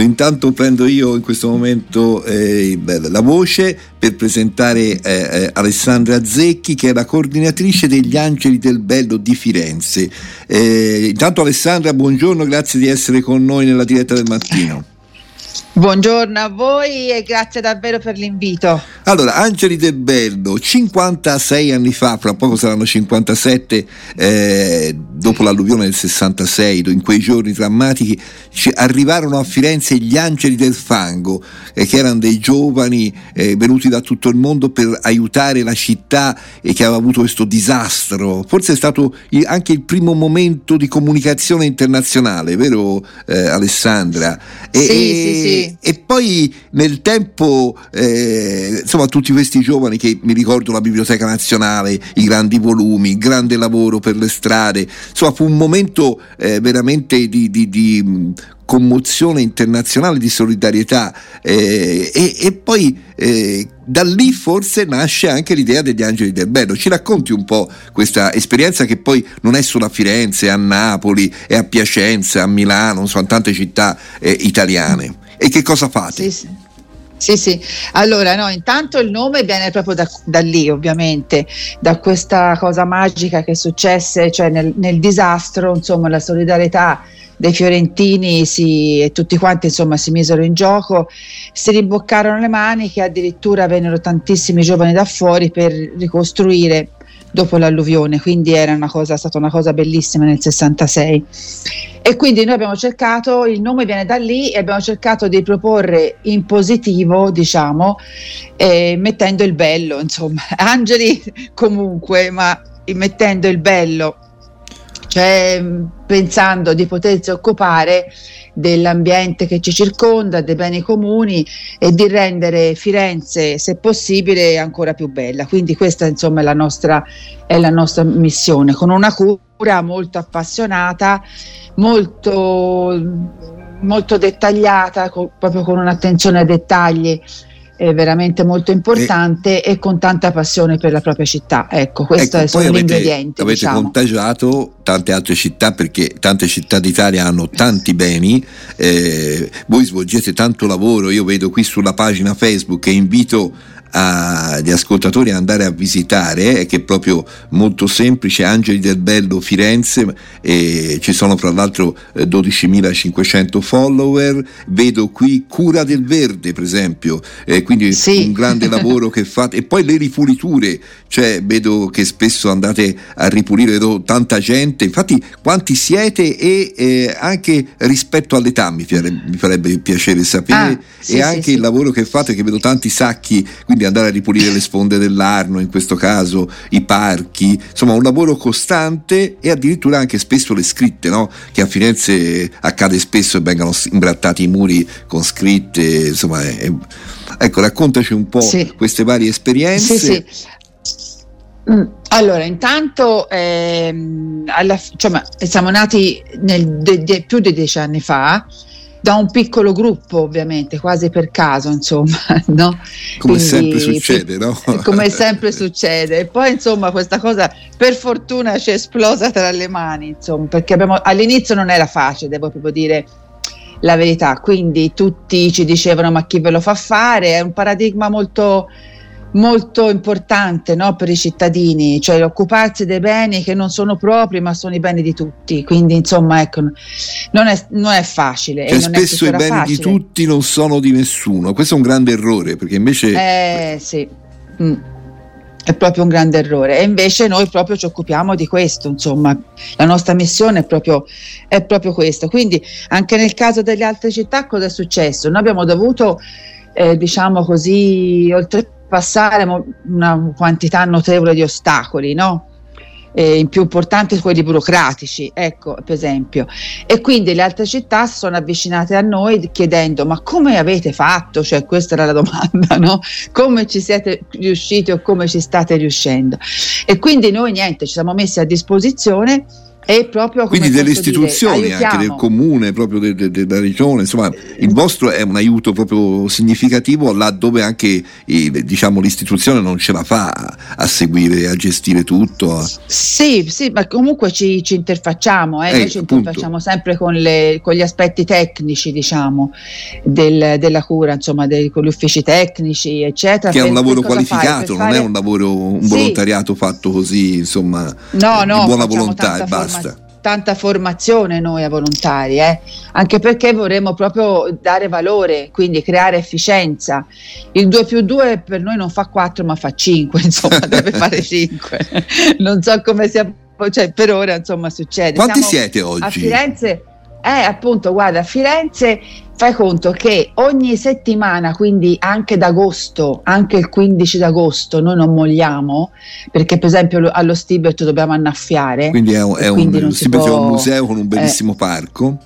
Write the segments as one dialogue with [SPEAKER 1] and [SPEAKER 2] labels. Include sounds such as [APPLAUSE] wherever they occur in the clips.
[SPEAKER 1] intanto prendo io in questo momento eh, la voce per presentare eh, eh, Alessandra Zecchi che è la coordinatrice degli Angeli del Bello di Firenze. Eh, intanto Alessandra, buongiorno, grazie di essere con noi nella diretta del mattino.
[SPEAKER 2] Buongiorno a voi e grazie davvero per l'invito.
[SPEAKER 1] Allora, Angeli del Bello, 56 anni fa, fra poco saranno 57, eh, dopo l'alluvione del 66, in quei giorni drammatici, arrivarono a Firenze gli Angeli del Fango, eh, che erano dei giovani eh, venuti da tutto il mondo per aiutare la città e che aveva avuto questo disastro. Forse è stato anche il primo momento di comunicazione internazionale, vero eh, Alessandra?
[SPEAKER 2] E, sì, sì, sì
[SPEAKER 1] e, poi nel tempo, eh, insomma, tutti questi giovani che mi ricordo la Biblioteca Nazionale, i grandi volumi, il grande lavoro per le strade, insomma, fu un momento eh, veramente di, di, di commozione internazionale di solidarietà eh, e, e, poi eh, da lì forse nasce anche l'idea degli angeli del bello. Ci racconti un po' questa esperienza che poi non è solo a Firenze, è a Napoli, è a Piacenza, a Milano, sono tante città eh, italiane. E che cosa fate?
[SPEAKER 2] Sì, sì. Sì, sì. Allora, no, intanto il nome viene proprio da, da, lì, ovviamente, da questa cosa magica che successe, cioè nel, nel disastro, insomma, la solidarietà dei fiorentini si, e tutti quanti insomma si misero in gioco, si rimboccarono le maniche, addirittura vennero tantissimi giovani da fuori per ricostruire dopo l'alluvione, quindi era una cosa, stata una cosa bellissima nel 66. E quindi noi abbiamo cercato, il nome viene da lì e abbiamo cercato di proporre in positivo, diciamo, eh, mettendo il bello, insomma, [LAUGHS] angeli comunque, ma mettendo il bello, cioè pensando di potersi occupare dell'ambiente che ci circonda, dei beni comuni e di rendere Firenze, se possibile, ancora più bella. Quindi questa insomma è la nostra, è la nostra missione, con una cura molto appassionata, molto, molto dettagliata, co- proprio con un'attenzione ai dettagli è veramente molto importante e, e, con tanta passione per la propria città. Ecco, questo ecco, è solo l'ingrediente.
[SPEAKER 1] Avete
[SPEAKER 2] diciamo.
[SPEAKER 1] contagiato tante altre città perché tante città d'Italia hanno tanti beni, eh, voi svolgete tanto lavoro, io vedo qui sulla pagina Facebook e invito agli ascoltatori ad andare a visitare è che è proprio molto semplice Angeli del Bello Firenze e ci sono fra l'altro 12.500 eh, follower. Vedo qui Cura del Verde per esempio eh, quindi sì. un grande lavoro che fate. E poi le ripuliture cioè vedo che spesso andate a ripulire tanta gente. Infatti quanti siete e eh, anche rispetto all'età mi, mi farebbe piacere sapere. Ah, sì, e anche sì, il lavoro che fate che vedo tanti sacchi quindi quindi andare a ripulire le sponde dell'Arno, in questo caso i parchi, insomma un lavoro costante e addirittura anche spesso le scritte, no? che a Firenze accade spesso e vengano imbrattati i muri con scritte, insomma, è, ecco raccontaci un po' sì. queste varie esperienze.
[SPEAKER 2] Sì, sì. Mm, allora, intanto ehm, alla, cioè, siamo nati nel, de, de, più di dieci anni fa da un piccolo gruppo ovviamente, quasi per caso insomma. [LAUGHS] No?
[SPEAKER 1] Come Quindi, sempre succede, no?
[SPEAKER 2] come sempre [LAUGHS] succede. E poi insomma questa cosa per fortuna ci è esplosa tra le mani, insomma, perché abbiamo, all'inizio non era facile, devo proprio dire la verità. Quindi tutti ci dicevano ma chi ve lo fa fare? È un paradigma molto molto importante no, per i cittadini, cioè occuparsi dei beni che non sono propri ma sono i beni di tutti, quindi insomma ecco, non è, non è facile.
[SPEAKER 1] Cioè, spesso i beni facile. di tutti non sono di nessuno, questo è un grande errore perché invece...
[SPEAKER 2] Eh sì, mm. è proprio un grande errore e invece noi proprio ci occupiamo di questo, insomma la nostra missione è proprio, è proprio questo, quindi anche nel caso delle altre città cosa è successo? Noi abbiamo dovuto... Eh, diciamo così, oltre passare una quantità notevole di ostacoli, no? Eh, più importanti quelli burocratici, ecco per esempio. E quindi le altre città sono avvicinate a noi chiedendo: ma come avete fatto? Cioè, questa era la domanda, [LAUGHS] no? Come ci siete riusciti o come ci state riuscendo? E quindi noi niente, ci siamo messi a disposizione e proprio
[SPEAKER 1] quindi delle istituzioni dire, anche del comune proprio de, de, della regione insomma il vostro è un aiuto proprio significativo laddove anche eh, diciamo l'istituzione non ce la fa a seguire a gestire tutto a...
[SPEAKER 2] sì sì ma comunque ci, ci interfacciamo eh? Eh, noi ci appunto. interfacciamo sempre con, le, con, gli aspetti tecnici diciamo del, della cura insomma dei, con gli uffici tecnici eccetera
[SPEAKER 1] che è un lavoro qualificato non fare... è un lavoro un volontariato sì. fatto così insomma
[SPEAKER 2] no, no,
[SPEAKER 1] di buona volontà e basta
[SPEAKER 2] forma- tanta formazione noi a volontari, eh? anche perché vorremmo proprio dare valore, quindi creare efficienza. Il 2 più 2 per noi non fa 4 ma fa 5, [LAUGHS] insomma deve fare [LAUGHS] 5. non so come sia, cioè per ora insomma succede.
[SPEAKER 1] Quanti Siamo siete oggi?
[SPEAKER 2] A Firenze eh, appunto, guarda, a Firenze fai conto che ogni settimana, quindi anche d'agosto, anche il 15 d'agosto, noi non molliamo, perché per esempio allo Stibet dobbiamo annaffiare.
[SPEAKER 1] Quindi è un, è un, può, è un museo con un bellissimo eh, parco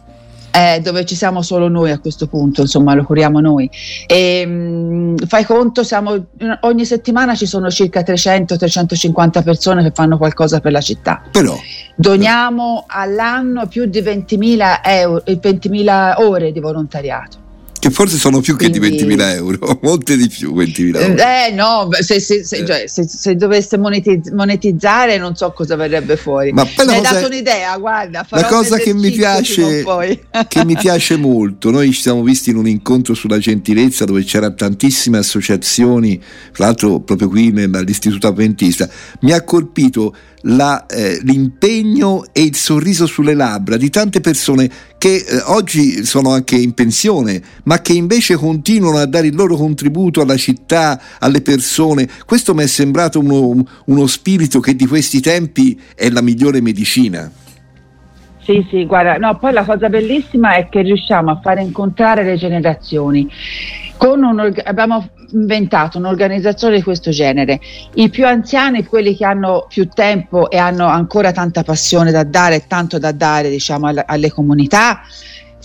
[SPEAKER 2] eh, dove ci siamo solo noi a questo punto, insomma lo curiamo noi. E, mh, fai conto, siamo, ogni settimana ci sono circa 300-350 persone che fanno qualcosa per la città.
[SPEAKER 1] Però,
[SPEAKER 2] Doniamo all'anno più di 20.000, euro, 20.000 ore di volontariato
[SPEAKER 1] che forse sono più Quindi, che di 20.000 euro, [LAUGHS] molte di più 20.000 euro.
[SPEAKER 2] Eh no, se, se, se, eh. Cioè, se dovesse monetiz- monetizzare non so cosa verrebbe fuori. Ma poi mi hai dato un'idea, guarda.
[SPEAKER 1] La cosa che mi, piace, [LAUGHS] che mi piace molto, noi ci siamo visti in un incontro sulla gentilezza dove c'erano tantissime associazioni, tra l'altro proprio qui nell'Istituto Adventista, mi ha colpito la, eh, l'impegno e il sorriso sulle labbra di tante persone che eh, oggi sono anche in pensione, ma che invece continuano a dare il loro contributo alla città, alle persone. Questo mi è sembrato uno, uno spirito che di questi tempi è la migliore medicina.
[SPEAKER 2] Sì, sì, guarda, no, poi la cosa bellissima è che riusciamo a fare incontrare le generazioni. Un, abbiamo inventato un'organizzazione di questo genere. I più anziani, quelli che hanno più tempo e hanno ancora tanta passione da dare, tanto da dare diciamo, alle, alle comunità,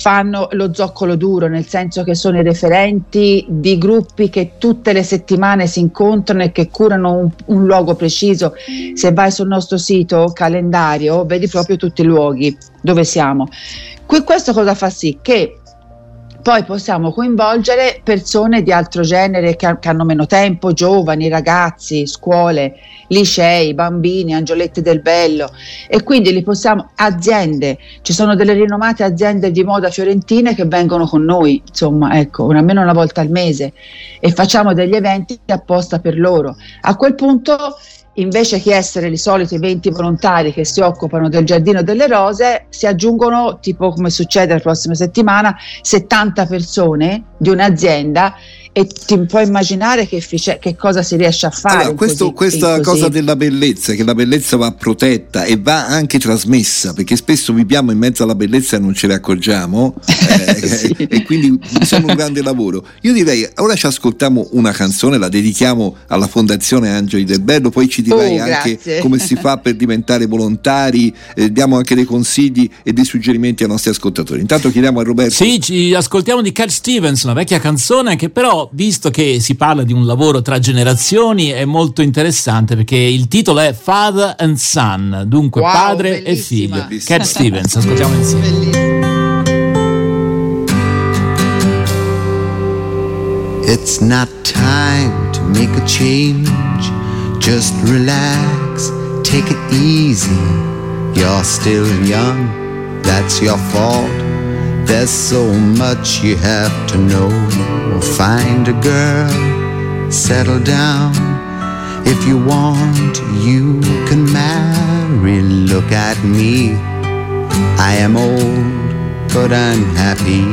[SPEAKER 2] fanno lo zoccolo duro, nel senso che sono i referenti di gruppi che tutte le settimane si incontrano e che curano un, un luogo preciso. Se vai sul nostro sito calendario, vedi proprio tutti i luoghi dove siamo. questo cosa fa sì? Che poi possiamo coinvolgere persone di altro genere che, che, hanno meno tempo, giovani, ragazzi, scuole, licei, bambini, angiolette del bello e quindi li possiamo, aziende, ci sono delle rinomate aziende di moda fiorentine che vengono con noi, insomma, ecco, almeno una volta al mese e facciamo degli eventi apposta per loro. A quel punto invece che essere i soliti 20 volontari che si occupano del giardino delle rose, si aggiungono, tipo come succede la prossima settimana, 70 persone di un'azienda e ti puoi immaginare che, che, cosa si riesce a fare.
[SPEAKER 1] Allora, questo,
[SPEAKER 2] così,
[SPEAKER 1] questa cosa della bellezza, che la bellezza va protetta e va anche trasmessa, perché spesso viviamo in mezzo alla bellezza e non ce ne accorgiamo, eh, [LAUGHS] sì. e quindi sembra un grande lavoro. Io direi, ora ci ascoltiamo una canzone, la dedichiamo alla Fondazione Angeli del Bello, poi ci dirai oh, anche come si fa per diventare volontari, eh, diamo anche dei consigli e dei suggerimenti ai nostri ascoltatori. Intanto chiediamo a Roberto.
[SPEAKER 3] Sì, ci ascoltiamo di Cat Stevens, una vecchia canzone che però visto che si parla di un lavoro tra generazioni, è molto interessante perché il titolo è Father and Son, dunque wow, padre e figlio. Cat Stevens, ascoltiamo insieme. Bellissima.
[SPEAKER 4] It's not time to make a change. Just relax, take it easy. You're still young, that's your fault. There's so much you have to know. Find a girl, settle down. If you want, you can marry. Look at me. I am old, but I'm happy.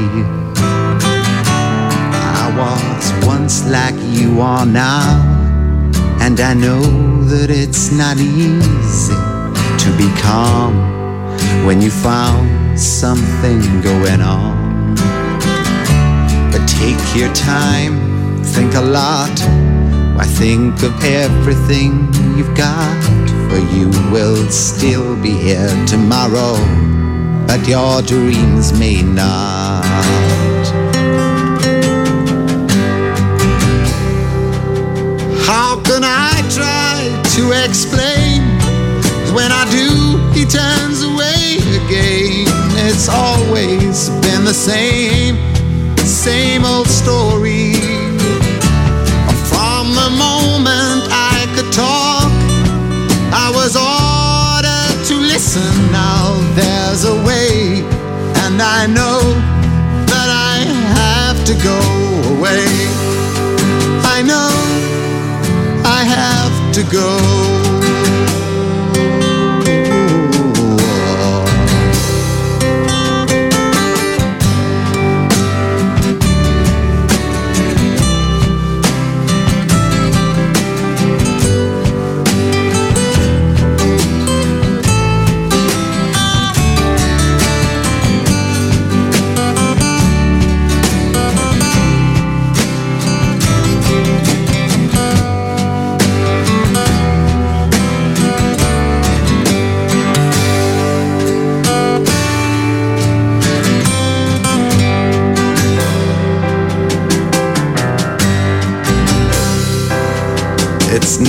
[SPEAKER 4] I was once like you are now, and I know that it's not easy to be calm when you found something going on. Take your time, think a lot. Why think of everything you've got? For you will still be here tomorrow, but your dreams may not. How can I try to explain? When I do, he turns away again. It's always been the same. Go.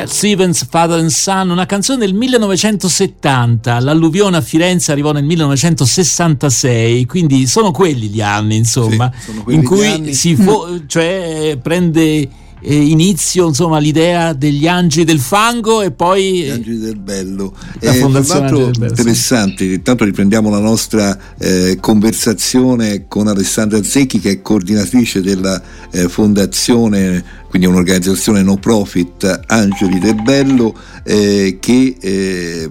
[SPEAKER 3] Cat Stevens, Father and Son, una canzone del 1970, l'alluvione a Firenze arrivò nel 1966, quindi sono quelli gli anni, insomma,
[SPEAKER 1] Sì, quelli
[SPEAKER 3] in cui
[SPEAKER 1] anni.
[SPEAKER 3] si fo- [LAUGHS] cioè, prende eh, inizio insomma, l'idea degli angeli del fango e poi...
[SPEAKER 1] Gli Angeli del Bello.
[SPEAKER 3] La
[SPEAKER 1] Eh,
[SPEAKER 3] Fondazione Bello, sì.
[SPEAKER 1] interessante, intanto riprendiamo la nostra eh, conversazione con Alessandra Zecchi che è coordinatrice della eh, fondazione, quindi un'organizzazione no profit Angeli del Bello eh, che eh,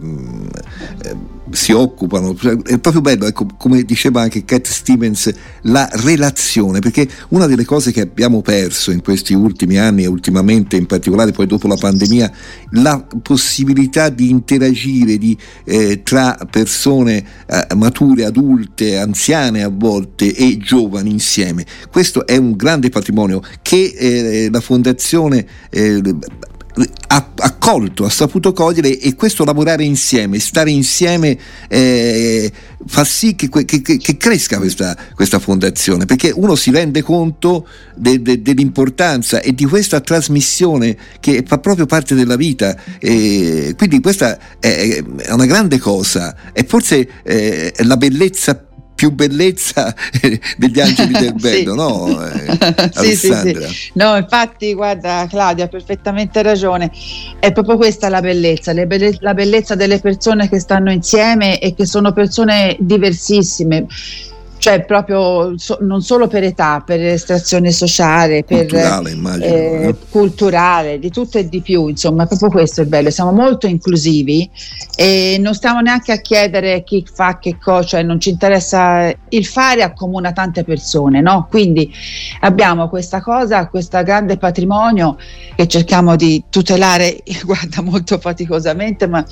[SPEAKER 1] eh, si occupano, è proprio bello, ecco, come diceva anche Cat Stevens, la relazione, perché una delle cose che abbiamo perso in questi ultimi anni e ultimamente in particolare poi dopo la pandemia, la possibilità di interagire di, eh, tra persone eh, mature, adulte, anziane a volte e giovani insieme. Questo è un grande patrimonio che eh, la fondazione ha accolto, ha saputo cogliere e questo lavorare insieme, stare insieme eh, fa sì che, che- che- cresca questa, questa fondazione perché uno si rende conto de- de- dell'importanza e di questa trasmissione che fa proprio parte della vita. E quindi questa è, è una grande cosa. E forse eh, è la bellezza più bellezza [LAUGHS] degli angeli del [LAUGHS]
[SPEAKER 2] Sì.
[SPEAKER 1] bello, no? Eh, [LAUGHS]
[SPEAKER 2] Sì, sì, sì. No, infatti, guarda, Claudia, ha perfettamente ragione. È proprio questa la bellezza, le belle- la bellezza delle persone che stanno insieme e che sono persone diversissime. Cioè, proprio so- non solo per età, per estrazione sociale, per
[SPEAKER 1] Culturale, immagino,
[SPEAKER 2] eh,
[SPEAKER 1] eh.
[SPEAKER 2] culturale, di tutto e di più, insomma, è proprio questo il bello. Siamo molto inclusivi e non stiamo neanche a chiedere chi fa che cosa, cioè non ci interessa il fare accomuna tante persone, no? Quindi abbiamo questa cosa, questo grande patrimonio che cerchiamo di tutelare, [LAUGHS] guarda, molto faticosamente, ma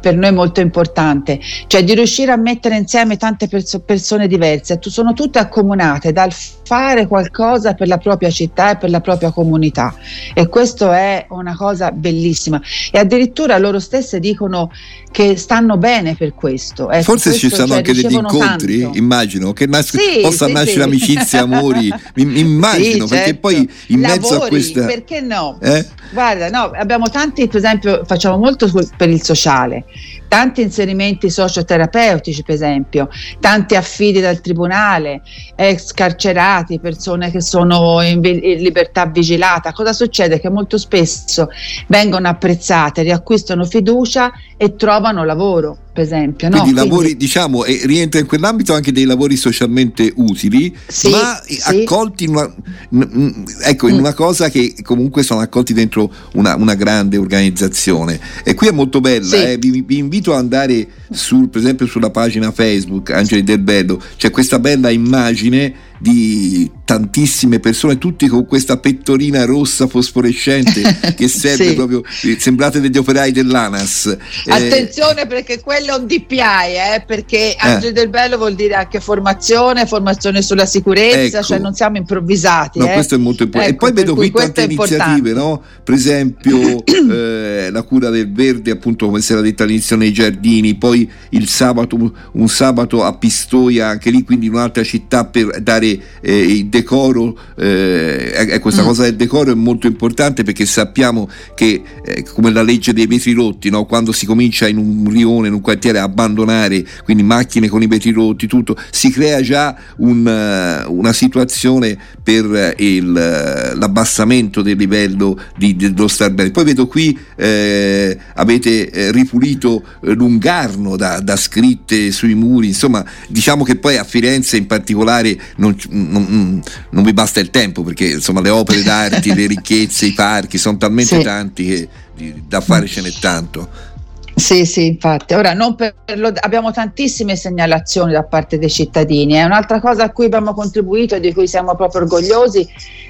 [SPEAKER 2] per noi molto importante, cioè di riuscire a mettere insieme tante perso- persone diverse, sono tutte accomunate dal fare qualcosa per la propria città e per la propria comunità e questo è una cosa bellissima e addirittura loro stesse dicono che stanno bene per questo. Ecco,
[SPEAKER 1] Forse ci
[SPEAKER 2] questo,
[SPEAKER 1] stanno
[SPEAKER 2] cioè,
[SPEAKER 1] anche degli incontri,
[SPEAKER 2] tanto.
[SPEAKER 1] immagino, che nas-
[SPEAKER 2] Sì,
[SPEAKER 1] possa
[SPEAKER 2] sì,
[SPEAKER 1] nascere
[SPEAKER 2] sì.
[SPEAKER 1] amicizia, amori, mi [LAUGHS] immagino,
[SPEAKER 2] Sì,
[SPEAKER 1] perché
[SPEAKER 2] certo.
[SPEAKER 1] poi in mezzo a
[SPEAKER 2] Lavori,
[SPEAKER 1] questa...
[SPEAKER 2] Perché no?
[SPEAKER 1] Eh?
[SPEAKER 2] Guarda, no, abbiamo tanti, per esempio, facciamo molto per il sociale, tanti inserimenti socioterapeutici, per esempio, tanti affidi dal tribunale, ex carcerati, persone che sono in, vi- in libertà vigilata. Cosa succede? Che molto spesso vengono apprezzate, riacquistano fiducia e trovano lavoro per esempio.
[SPEAKER 1] Quindi, no? lavori, Quindi... diciamo, e rientra in quell'ambito anche dei lavori socialmente utili,
[SPEAKER 2] sì,
[SPEAKER 1] ma
[SPEAKER 2] sì.
[SPEAKER 1] accolti in una, ecco, in mm. una cosa che comunque sono accolti dentro una, una grande organizzazione. E qui è molto bella, sì. eh? vi, vi, invito ad andare sul, per esempio sulla pagina Facebook Angeli del Bello, c'è questa bella immagine di tantissime persone, tutti con questa pettorina rossa fosforescente [LAUGHS] che serve sì. proprio, sembrate degli operai dell'ANAS.
[SPEAKER 2] Eh, Attenzione eh, perché quello è un DPI, eh, perché Angeli eh. del Bello vuol dire anche formazione, formazione sulla sicurezza, ecco. cioè non siamo improvvisati.
[SPEAKER 1] No,
[SPEAKER 2] eh.
[SPEAKER 1] questo è molto importante. Ecco, e poi vedo qui tante iniziative, no? per esempio [CLEARS THROAT] eh, la cura del verde, appunto come si era detto all'inizio nei giardini, poi il sabato, un sabato a Pistoia, anche lì quindi in un'altra città per dare eh, il decoro, eh, questa mm. cosa del decoro è molto importante perché sappiamo che eh, come la legge dei vetri rotti, no? quando si comincia in un rione, in un quartiere a abbandonare, quindi macchine con i vetri rotti, tutto, si crea già un, uh, una situazione per il, uh, l'abbassamento del livello di, dello star bene. Poi vedo qui eh, avete eh, ripulito Lungarno da, da scritte sui muri, insomma diciamo che poi a Firenze in particolare non, non, non, vi basta il tempo perché insomma le opere d'arte, le ricchezze, i parchi sono talmente sì. tanti che da fare ce n'è tanto.
[SPEAKER 2] Sì, sì, infatti. Ora lo, abbiamo tantissime segnalazioni da parte dei cittadini. È un'altra cosa a cui abbiamo contribuito e di cui siamo proprio orgogliosi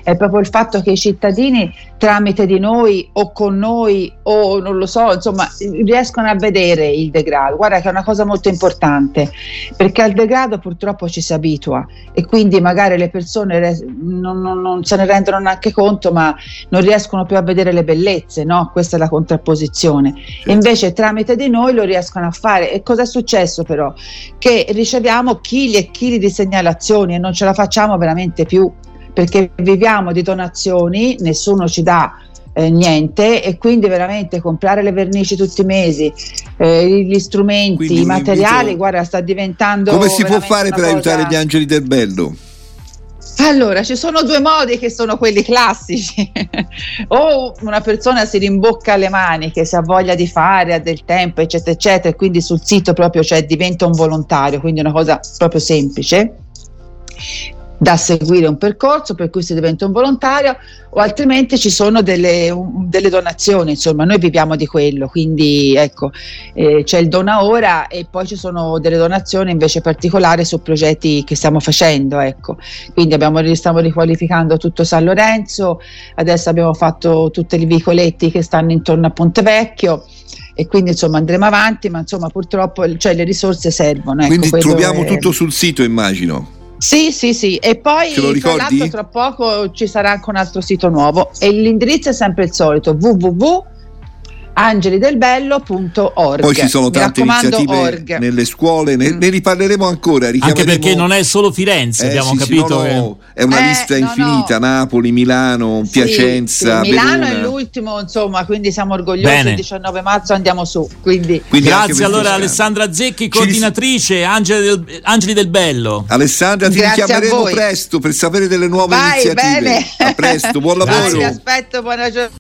[SPEAKER 2] è proprio il fatto che i cittadini tramite di noi o con noi o non lo so, insomma, riescono a vedere il degrado. Guarda che è una cosa molto importante, perché al degrado purtroppo ci si abitua e quindi magari le persone non, non, non se ne rendono neanche conto, ma non riescono più a vedere le bellezze, no? Questa è la contrapposizione. Certo. Invece tramite di noi lo riescono a fare. E cosa è successo però? Che riceviamo chili e chili di segnalazioni e non ce la facciamo veramente più perché viviamo di donazioni, nessuno ci dà eh, niente e quindi veramente comprare le vernici tutti i mesi, eh, gli strumenti, quindi i materiali, invito... guarda, sta diventando...
[SPEAKER 1] Come si può fare per cosa... aiutare gli angeli del bello?
[SPEAKER 2] Allora, ci sono due modi che sono quelli classici. [LAUGHS] o una persona si rimbocca le maniche, se ha voglia di fare, ha del tempo, eccetera, eccetera, e quindi sul sito proprio cioè, diventa un volontario, quindi una cosa proprio semplice da seguire un percorso per cui si diventa un volontario o altrimenti ci sono delle, un, delle donazioni, insomma noi viviamo di quello, quindi ecco eh, c'è il dona ora e poi ci sono delle donazioni invece particolari su progetti che stiamo facendo, ecco. quindi abbiamo, stiamo riqualificando tutto San Lorenzo, adesso abbiamo fatto tutti i vicoletti che stanno intorno a Ponte Vecchio e quindi insomma andremo avanti, ma insomma purtroppo cioè, le risorse servono.
[SPEAKER 1] Ecco, quindi troviamo è... tutto sul sito immagino.
[SPEAKER 2] Sì, sì, sì, e poi tra l'altro tra poco ci sarà anche un altro sito nuovo. E l'indirizzo è sempre il solito www angelidelbello.org.
[SPEAKER 1] Poi ci sono tante iniziative org. nelle scuole, ne, ne, riparleremo ancora.
[SPEAKER 3] Anche perché non è solo Firenze, eh, abbiamo sì, capito. Sì, no, no,
[SPEAKER 1] è una eh, lista infinita: no, Napoli, Milano, sì, Piacenza.
[SPEAKER 2] Milano
[SPEAKER 1] Verona.
[SPEAKER 2] è l'ultimo, insomma, quindi siamo orgogliosi. Bene. Il 19 marzo andiamo su. Quindi.
[SPEAKER 3] quindi Grazie allora Alessandra Zecchi, coordinatrice Angeli del, Angeli del Bello.
[SPEAKER 1] Alessandra, ti Grazie richiameremo presto per sapere delle nuove
[SPEAKER 2] Vai,
[SPEAKER 1] iniziative.
[SPEAKER 2] Bene.
[SPEAKER 1] A presto, buon [LAUGHS] lavoro.
[SPEAKER 2] Ti aspetto, buona giornata.